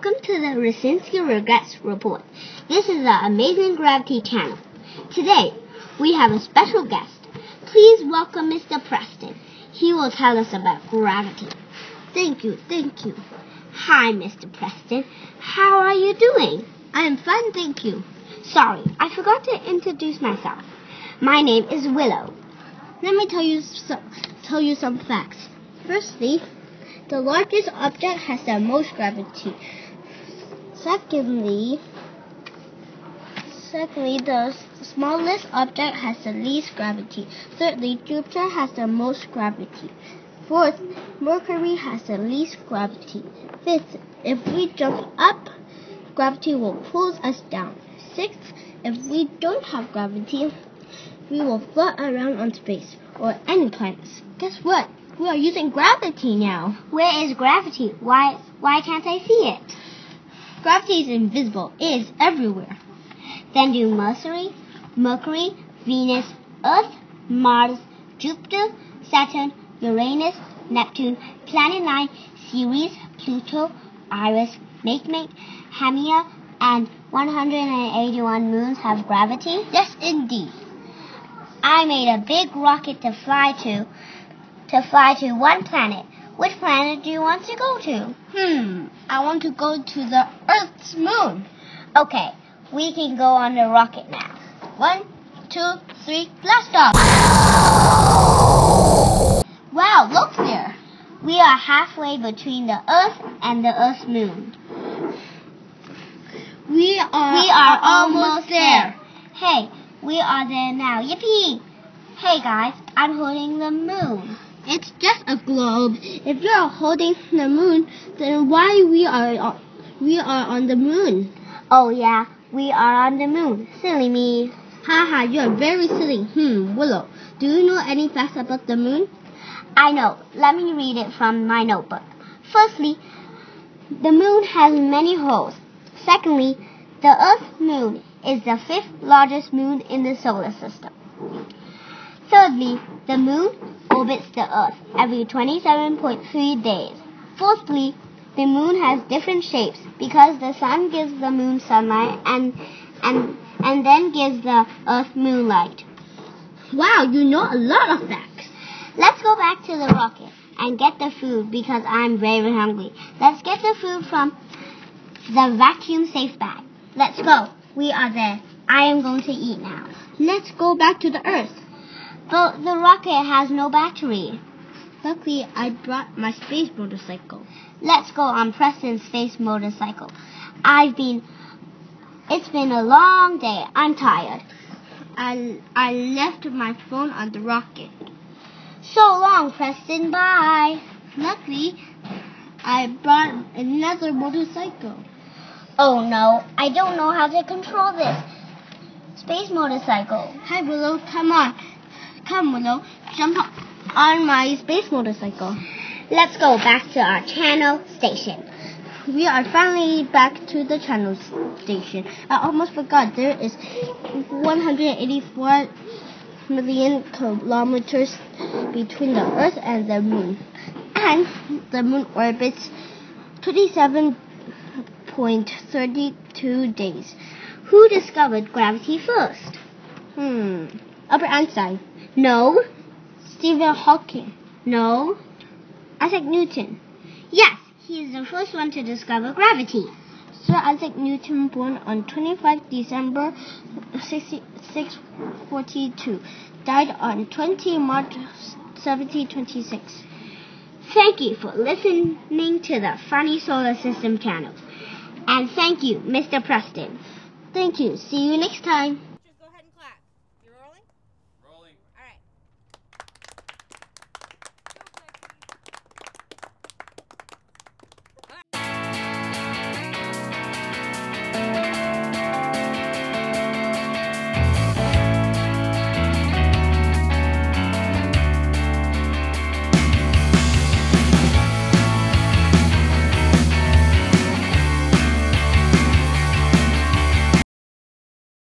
welcome to the Rosinski Regrets Report. This is the Amazing Gravity channel. Today, we have a special guest. Please welcome Mr. Preston. He will tell us about gravity. Thank you, thank you. Hi, Mr. Preston. How are you doing? I am fine, thank you. Sorry, I forgot to introduce myself. My name is Willow. Let me tell you some, tell you some facts. Firstly, the largest object has the most gravity. Secondly, secondly, the smallest object has the least gravity. Thirdly, Jupiter has the most gravity. Fourth, Mercury has the least gravity. Fifth, if we jump up, gravity will pull us down. Sixth, if we don't have gravity, we will float around on space or any planets. Guess what? We are using gravity now. Where is gravity? Why why can't I see it? Gravity is invisible. It is everywhere. Then do Mercury, Mercury, Venus, Earth, Mars, Jupiter, Saturn, Uranus, Neptune, Planet 9, Ceres, Pluto, Eris, Makemake, Haumea, and 181 moons have gravity? Yes, indeed. I made a big rocket to fly to to fly to one planet. Which planet do you want to go to? Hmm, I want to go to the Earth's moon. Okay, we can go on the rocket now. One, two, three, blast off! Wow, look there. We are halfway between the Earth and the Earth's moon. We are, we are almost there. Hey, we are there now. Yippee! Hey guys, I'm holding the moon. It's just a globe. If you're holding the moon, then why we are we are on the moon? Oh yeah, we are on the moon. Silly me. Haha, you're very silly. Hmm, Willow, do you know any facts about the moon? I know. Let me read it from my notebook. Firstly, the moon has many holes. Secondly, the Earth's moon is the fifth largest moon in the solar system. Thirdly, the moon orbits the Earth every 27.3 days. Fourthly, the moon has different shapes because the sun gives the moon sunlight and and and then gives the Earth moonlight. Wow, you know a lot of facts. Let's go back to the rocket and get the food because I'm very hungry. Let's get the food from the vacuum safe bag. Let's go. We are there. I am going to eat now. Let's go back to the Earth. But the rocket has no battery. Luckily, I brought my space motorcycle. Let's go on Preston's space motorcycle. I've been. It's been a long day. I'm tired. I, I left my phone on the rocket. So long, Preston. Bye. Luckily, I brought another motorcycle. Oh no, I don't know how to control this space motorcycle. Hi, Willow. Come on. Come, Willow, jump on my space motorcycle. Let's go back to our channel station. We are finally back to the channel station. I almost forgot there is 184 million kilometers between the Earth and the Moon. And the Moon orbits 27.32 days. Who discovered gravity first? Hmm. Albert Einstein. No. Stephen Hawking. No. Isaac Newton. Yes, he is the first one to discover gravity. Sir Isaac Newton, born on 25 December 1642, died on 20 March 1726. Thank you for listening to the Funny Solar System channel. And thank you, Mr. Preston. Thank you. See you next time.